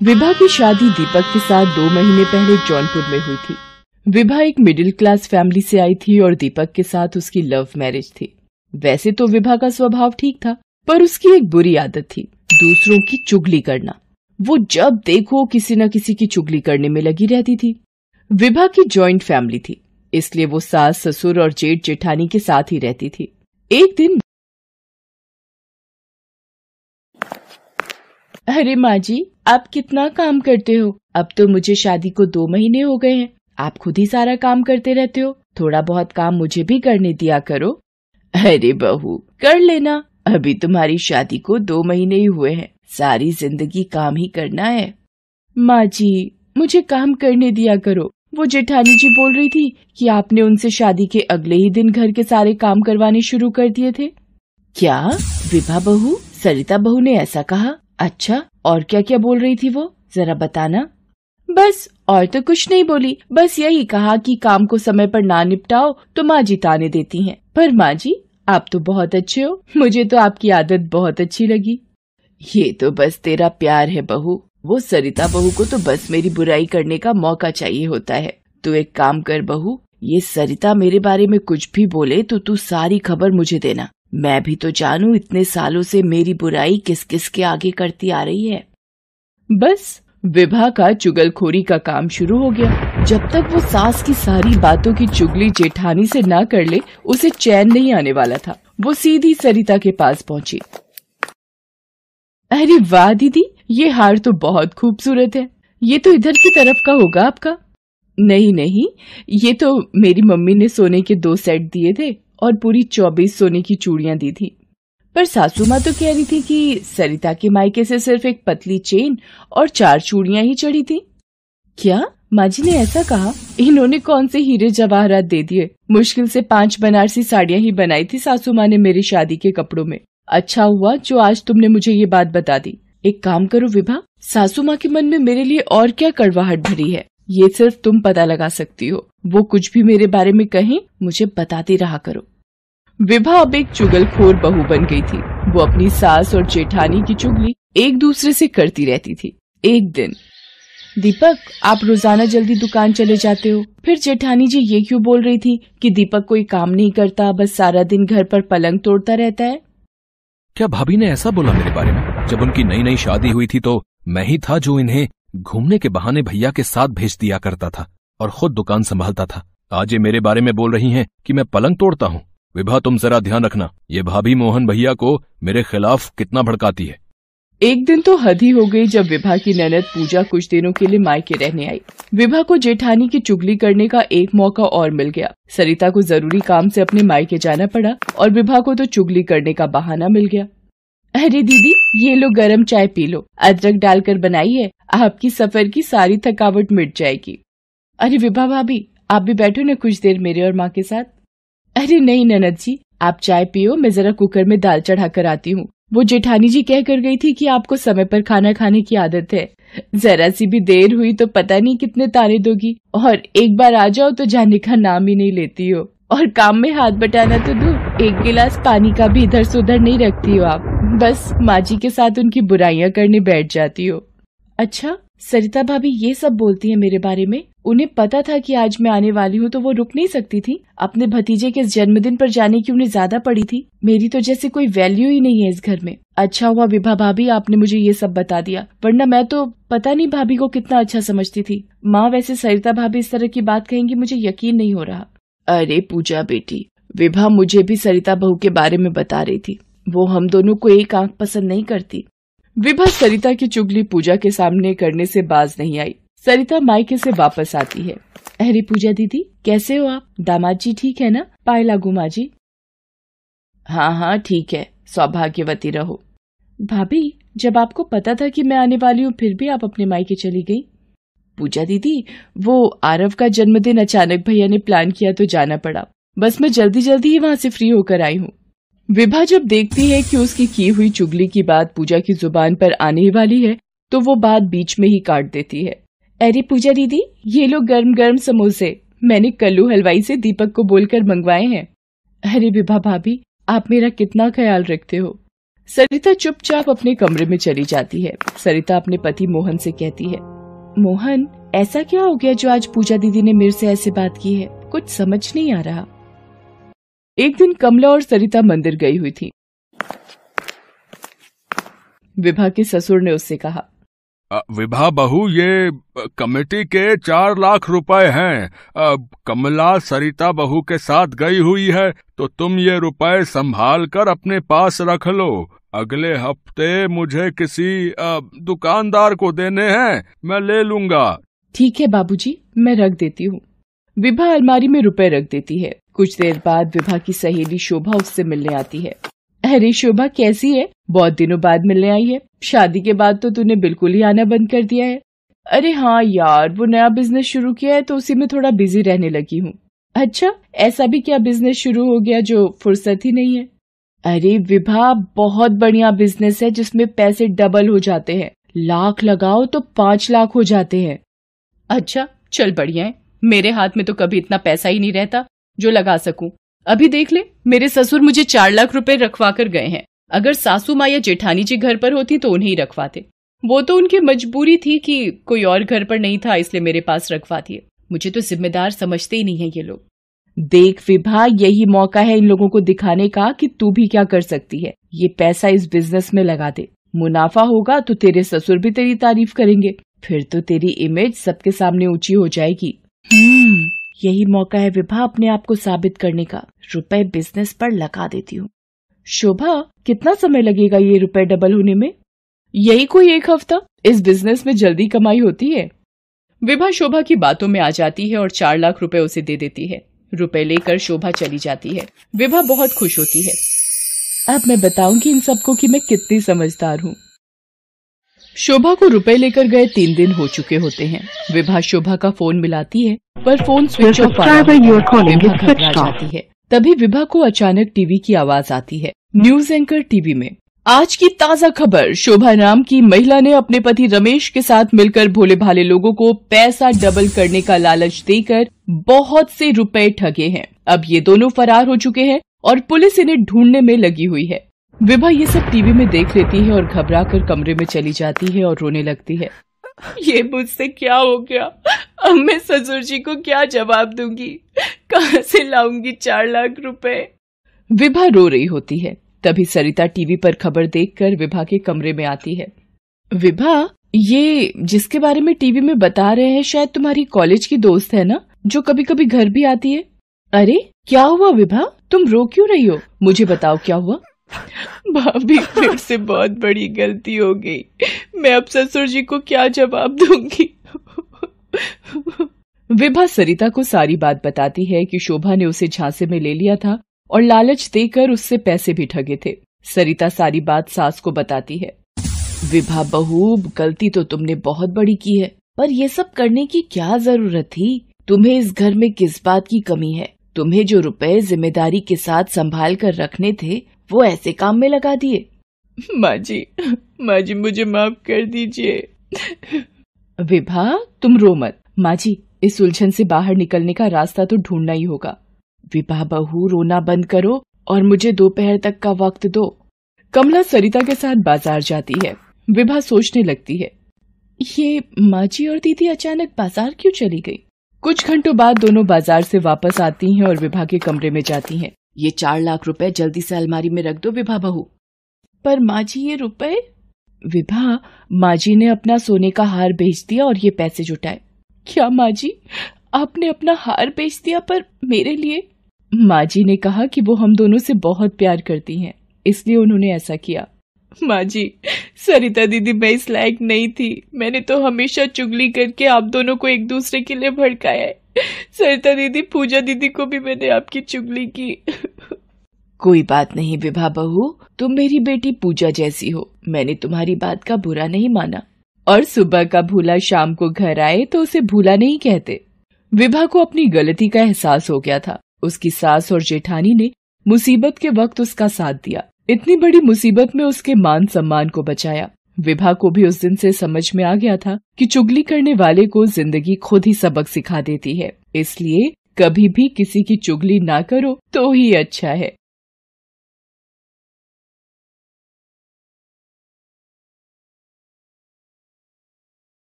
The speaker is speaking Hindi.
विभा की शादी दीपक के साथ दो महीने पहले जौनपुर में हुई थी। विभा एक मिडिल क्लास फैमिली से आई थी और दीपक के साथ उसकी लव मैरिज थी। वैसे तो विभा का स्वभाव ठीक था, पर उसकी एक बुरी आदत थी, दूसरों की चुगली करना। वो जब देखो, किसी न किसी की चुगली करने में लगी रहती थी। विभा की जॉइंट फैमिली थी, इसलिए वो सास, ससुर और जेठ जेठानी के साथ ही रहती थी। एक दिन अरे माँ जी आप कितना काम करते हो? अब तो मुझे शादी को दो महीने हो गए हैं। आप खुद ही सारा काम करते रहते हो। थोड़ा बहुत काम मुझे भी करने दिया करो। अरे बहू, कर लेना। अभी तुम्हारी शादी को दो महीने ही हुए हैं। सारी ज़िंदगी काम ही करना है। माँ जी मुझे काम करने दिया करो। वो जेठानी जी बोल रही थी कि आपने उनसे शादी के अगले ही दिन घर के सारे काम करवाने शुरू कर दिए थे। क्या? विभा बहू, सरिता बहू ने ऐसा कहा? अच्छा और क्या क्या बोल रही थी वो? जरा बताना। बस, और तो कुछ नहीं बोली। बस यही कहा कि काम को समय पर ना निपटाओ तो माँ जी ताने देती हैं। पर माँ जी आप तो बहुत अच्छे हो। मुझे तो आपकी आदत बहुत अच्छी लगी। ये तो बस तेरा प्यार है बहू। वो सरिता बहू को तो बस मेरी बुराई करने का मौका चाहिए होता है। तू एक काम कर बहू, ये सरिता मेरे बारे में कुछ भी बोले तो तू सारी खबर मुझे देना। मैं भी तो जानू, इतने सालों से मेरी बुराई किस किस के आगे करती आ रही है। बस, विभा का चुगलखोरी का काम शुरू हो गया। जब तक वो सास की सारी बातों की चुगली जेठानी से ना कर ले, उसे चैन नहीं आने वाला था। वो सीधी सरिता के पास पहुँची। अरे वाह, दीदी, ये हार तो बहुत खूबसूरत है। ये तो इधर की तरफ़ का होगा आपका? नहीं नहीं, ये तो मेरी मम्मी ने सोने के दो सेट दिए थे। और पूरी चौबीस सोने की चूड़ियाँ दी थी। पर सासू माँ तो कह रही थी कि सरिता के मायके से सिर्फ़ एक पतली चेन और चार चूड़ियाँ ही चढ़ी थी। क्या? माँ जी ने ऐसा कहा? इन्होंने कौन से हीरे जवाहरात दे दिए? मुश्किल से पाँच बनारसी साड़ियाँ ही बनाई थी सासू माँ ने मेरी शादी के कपड़ों में। अच्छा हुआ जो आज तुमने मुझे ये बात बता दी। एक काम करो विभा, सासू माँ के मन में मेरे लिए और क्या कड़वाहट भरी है? ये सिर्फ़ तुम पता लगा सकती हो। वो कुछ भी मेरे बारे में कहें, मुझे बताती रहा करो। विभा अब एक चुगलखोर बहू बन गई थी। वो अपनी सास और जेठानी की चुगली एक दूसरे से करती रहती थी। एक दिन, दीपक, आप रोज़ाना जल्दी दुकान चले जाते हो। फिर जेठानी जी ये क्यों बोल रही थी कि दीपक कोई काम नहीं करता, बस सारा दिन घर पर पलंग तोड़ता रहता है? क्या भाभी ने ऐसा बोला मेरे बारे में? जब उनकी नई नई शादी हुई थी तो मैं ही था जो इन्हें घूमने के बहाने भैया के साथ भेज दिया करता था। और खुद दुकान संभालता था। आज ये मेरे बारे में बोल रही हैं कि मैं पलंग तोड़ता हूँ। विभा, तुम जरा ध्यान रखना। ये भाभी मोहन भैया को मेरे खिलाफ कितना भड़काती है। एक दिन तो हद ही हो गई जब विभा की ननद पूजा कुछ दिनों के लिए मायके रहने आई। विभा को जेठानी की चुगली करने का एक मौका और मिल गया। सरिता को ज़रूरी काम से अपने मायके जाना पड़ा और विभा को तो चुगली करने का बहाना मिल गया। अरे दीदी, ये लो गरम चाय पी लो। अदरक डालकर बनाई है आपकी सफ़र की सारी थकावट मिट जाएगी। अरे विभा भाभी, आप भी बैठो ना कुछ देर मेरे और माँ के साथ। अरे नहीं, ननद जी, आप चाय पियो, मैं जरा कुकर में दाल चढ़ा कर आती हूँ। वो जेठानी जी कह कर गई थी कि आपको समय पर खाना खाने की आदत है। जरा सी भी देर हुई तो पता नहीं कितने तारे दोगी, और एक बार आ जाओ तो जाने का नाम ही नहीं लेती हो। और काम में हाथ बटाना तो दो एक गिलास पानी का भी इधर से उधर नहीं रखती हो आप। बस माँ जी के साथ उनकी बुराइयाँ करने बैठ जाती हो। अच्छा सरिता भाभी ये सब बोलती है मेरे बारे में? उन्हें पता था कि आज मैं आने वाली हूँ तो वो रुक नहीं सकती थी। अपने भतीजे के जन्मदिन पर जाने की उन्हें ज़्यादा पड़ी थी। मेरी तो जैसे कोई वैल्यू ही नहीं है इस घर में। अच्छा हुआ विभा भाभी, आपने मुझे ये सब बता दिया। वरना मैं तो पता नहीं भाभी को कितना अच्छा समझती थी। माँ वैसे सरिता भाभी इस तरह की बात कहेंगी, मुझे यकीन नहीं हो रहा। अरे पूजा बेटी, विभा मुझे भी सरिता बहू के बारे में बता रही थी। वो हम दोनों को एक आँख पसंद नहीं करती। विभा सरिता की चुगली पूजा के सामने करने से बाज नहीं आई। सरिता मायके से वापस आती है। अरे पूजा दीदी, कैसे हो आप? दामाद जी ठीक है ना? पाए लागू माँ जी। हाँ हाँ ठीक है। सौभाग्यवती रहो। भाभी, जब आपको पता था कि मैं आने वाली हूँ, फिर भी आप अपने मायके चली गई। पूजा दीदी, वो आरव का जन्मदिन अचानक भैया ने प्लान किया तो जाना पड़ा। बस मैं जल्दी जल्दी ही वहाँ से फ्री होकर आई हूँ। विभा जब देखती है कि उसकी की हुई चुगली की बात पूजा की ज़ुबान पर आने वाली है तो वो बात बीच में ही काट देती है। अरे पूजा दीदी, ये लो गर्म गर्म समोसे। मैंने कल्लू हलवाई से दीपक को बोलकर मंगवाए हैं। अरे विभा भाभी, आप मेरा कितना ख्याल रखते हो। सरिता चुपचाप अपने कमरे में चली जाती है। सरिता अपने पति मोहन से कहती है, मोहन, ऐसा क्या हो गया जो आज पूजा दीदी ने मेरे से ऐसे बात की है? कुछ समझ नहीं आ रहा। एक दिन कमला और सरिता मंदिर गई हुई थी। विभा के ससुर ने उससे कहा विभा बहू, ये कमेटी के चार लाख रुपए हैं। कमला सरिता बहू के साथ गई हुई है तो तुम ये रुपए संभाल कर अपने पास रख लो। अगले हफ़्ते मुझे किसी दुकानदार को देने हैं, मैं ले लूँगा। ठीक है बाबूजी, मैं रख देती हूँ। विभा अलमारी में रुपए रख देती है। कुछ देर बाद विभा की सहेली शोभा उससे मिलने आती है। अरे शोभा कैसी है? बहुत दिनों बाद मिलने आई है। शादी के बाद तो तूने बिल्कुल ही आना बंद कर दिया है। अरे हाँ यार, वो नया बिज़नेस शुरू किया है तो उसी में थोड़ा बिज़ी रहने लगी हूँ। अच्छा ऐसा भी क्या बिज़नेस शुरू हो गया जो फुर्सत ही नहीं है? अरे विभा, बहुत बढ़िया बिज़नेस है जिसमें पैसे डबल हो जाते हैं। लाख लगाओ तो पाँच लाख हो जाते हैं। अच्छा चल बढ़िया है। मेरे हाथ में तो कभी इतना पैसा ही नहीं रहता जो लगा सकूँ। अभी देख ले, मेरे ससुर मुझे चार लाख रुपए रखवा कर गए हैं। अगर सासू माँ या जेठानी जी घर पर होती तो उन्हें ही रखवाते। वो तो उनकी मजबूरी थी कि कोई और घर पर नहीं था, इसलिए मेरे पास रखवा दिए मुझे तो जिम्मेदार समझते ही नहीं है ये लोग। देख विभा, यही मौका है इन लोगों को दिखाने का कि तू भी क्या कर सकती है। ये पैसा इस बिज़नेस में लगा दे। मुनाफा होगा तो तेरे ससुर भी तेरी तारीफ़ करेंगे। फिर तो तेरी इमेज सबके सामने ऊँची हो जाएगी। हम्म। यही मौका है विभा अपने आप को साबित करने का। रुपए बिज़नेस पर लगा देती हूँ। शोभा, कितना समय लगेगा ये रुपए डबल होने में? यही कोई एक हफ़्ता? इस बिज़नेस में जल्दी कमाई होती है। विभा शोभा की बातों में आ जाती है और चार लाख रुपए उसे दे देती है। रुपए लेकर शोभा चली जाती है। विभा बहुत खुश होती है। अब मैं बताऊँगी इन सबको कि मैं कितनी समझदार हूँ। शोभा को रुपए लेकर गए तीन दिन हो चुके होते हैं। विभा शोभा का फ़ोन मिलाती है। पर फ़ोन स्विच ऑफ़ आ जाती है। तभी विभा को अचानक टीवी की आवाज़ आती है। न्यूज़ एंकर टीवी में। आज की ताज़ा खबर शोभा नाम की महिला ने अपने पति रमेश के साथ मिलकर भोले भाले लोगों को पैसा डबल करने का लालच देकर बहुत से रुपए ठगे हैं। अब ये दोनों फरार हो चुके हैं और पुलिस इन्हें ढूँढने में लगी हुई है। विभा ये सब टीवी में देख लेती है और घबरा कर कमरे में चली जाती है और रोने लगती है। ये मुझसे क्या हो गया? अब मैं ससुर जी को क्या जवाब दूँगी? कहाँ से लाऊँगी चार लाख रुपए? विभा रो रही होती है। तभी सरिता टीवी पर खबर देखकर विभा के कमरे में आती है। विभा, ये जिसके बारे में टीवी में बता रहे हैं, शायद तुम्हारी कॉलेज की दोस्त है ना, जो कभी कभी घर भी आती है? अरे, क्या हुआ विभा? तुम रो क्यों रही हो? मुझे बताओ क्या हुआ? भाभी फिर से बहुत बड़ी गलती हो गई। मैं अब ससुर जी को क्या जवाब दूँगी? विभा सरिता को सारी बात बताती है कि शोभा ने उसे झांसे में ले लिया था और लालच देकर उससे पैसे भी ठगे थे। सरिता सारी बात सास को बताती है। विभा बहूब गलती तो तुमने बहुत बड़ी की है, पर ये सब करने की क्या ज़रूरत थी? तुम्हें इस घर में किस बात की कमी है? तुम्हें जो रुपए ज़िम्मेदारी के साथ संभाल कर रखने थे वो ऐसे काम में लगा दिए। माँ जी माँ जी मुझे माफ़ कर दीजिए। विभा तुम रो मत। माँ जी इस उलझन से बाहर निकलने का रास्ता तो ढूंढना ही होगा। विभा बहू रोना बंद करो और मुझे दोपहर तक का वक्त दो। कमला सरिता के साथ बाज़ार जाती है। विभा सोचने लगती है ये माँ जी और दीदी अचानक बाज़ार क्यों चली गई? कुछ घंटों बाद दोनों बाज़ार से वापस आती हैं और विभा के कमरे में जाती हैं। ये चार लाख रुपए जल्दी से अलमारी में रख दो, विभा बहू। पर माँ जी ये रुपए? विभा माँ जी ने अपना सोने का हार बेच दिया और ये पैसे जुटाए। क्या माँ जी आपने अपना हार बेच दिया पर मेरे लिए? माँ जी ने कहा कि वो हम दोनों से बहुत प्यार करती हैं, इसलिए उन्होंने ऐसा किया। माँ जी सरिता दीदी, मैं इस लायक नहीं थी। मैंने तो हमेशा चुगली करके आप दोनों को एक दूसरे के लिए भड़काया है। सरिता दीदी, पूजा दीदी को भी मैंने आपकी चुगली की। कोई बात नहीं विभा बहू, तुम मेरी बेटी पूजा जैसी हो। मैंने तुम्हारी बात का बुरा नहीं माना। और सुबह का भूला शाम को घर आए तो उसे भूला नहीं कहते। विभा को अपनी गलती का एहसास हो गया था। उसकी सास और जेठानी ने मुसीबत के वक्त उसका साथ दिया। इतनी बड़ी मुसीबत में उसके मान सम्मान को बचाया। विभा को भी उस दिन से समझ में आ गया था कि चुगली करने वाले को ज़िंदगी खुद ही सबक सिखा देती है। इसलिए कभी भी किसी की चुगली ना करो तो ही अच्छा है।